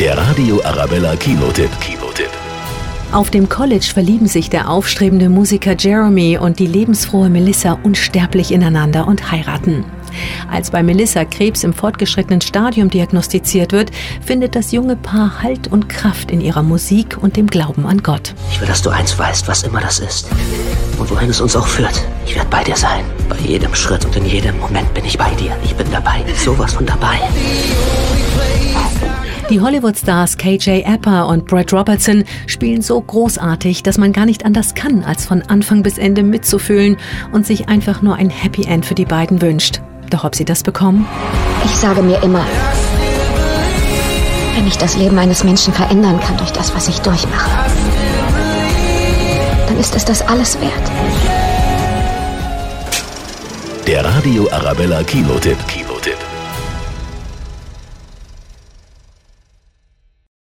Der Radio Arabella Kinotipp. Kinotipp. Auf dem College verlieben sich der aufstrebende Musiker Jeremy und die lebensfrohe Melissa unsterblich ineinander und heiraten. Als bei Melissa Krebs im fortgeschrittenen Stadium diagnostiziert wird, findet das junge Paar Halt und Kraft in ihrer Musik und dem Glauben an Gott. Ich will, dass du eins weißt, was immer das ist. Und wohin es uns auch führt. Ich werde bei dir sein. Bei jedem Schritt und in jedem Moment bin ich bei dir. Ich bin dabei. Sowas von dabei. Die Hollywood-Stars KJ Apper und Brett Robertson spielen so großartig, dass man gar nicht anders kann, als von Anfang bis Ende mitzufühlen und sich einfach nur ein Happy End für die beiden wünscht. Doch ob sie das bekommen? Ich sage mir immer, wenn ich das Leben eines Menschen verändern kann durch das, was ich durchmache, dann ist es das alles wert. Der Radio Arabella Kinotipp. Kinotipp.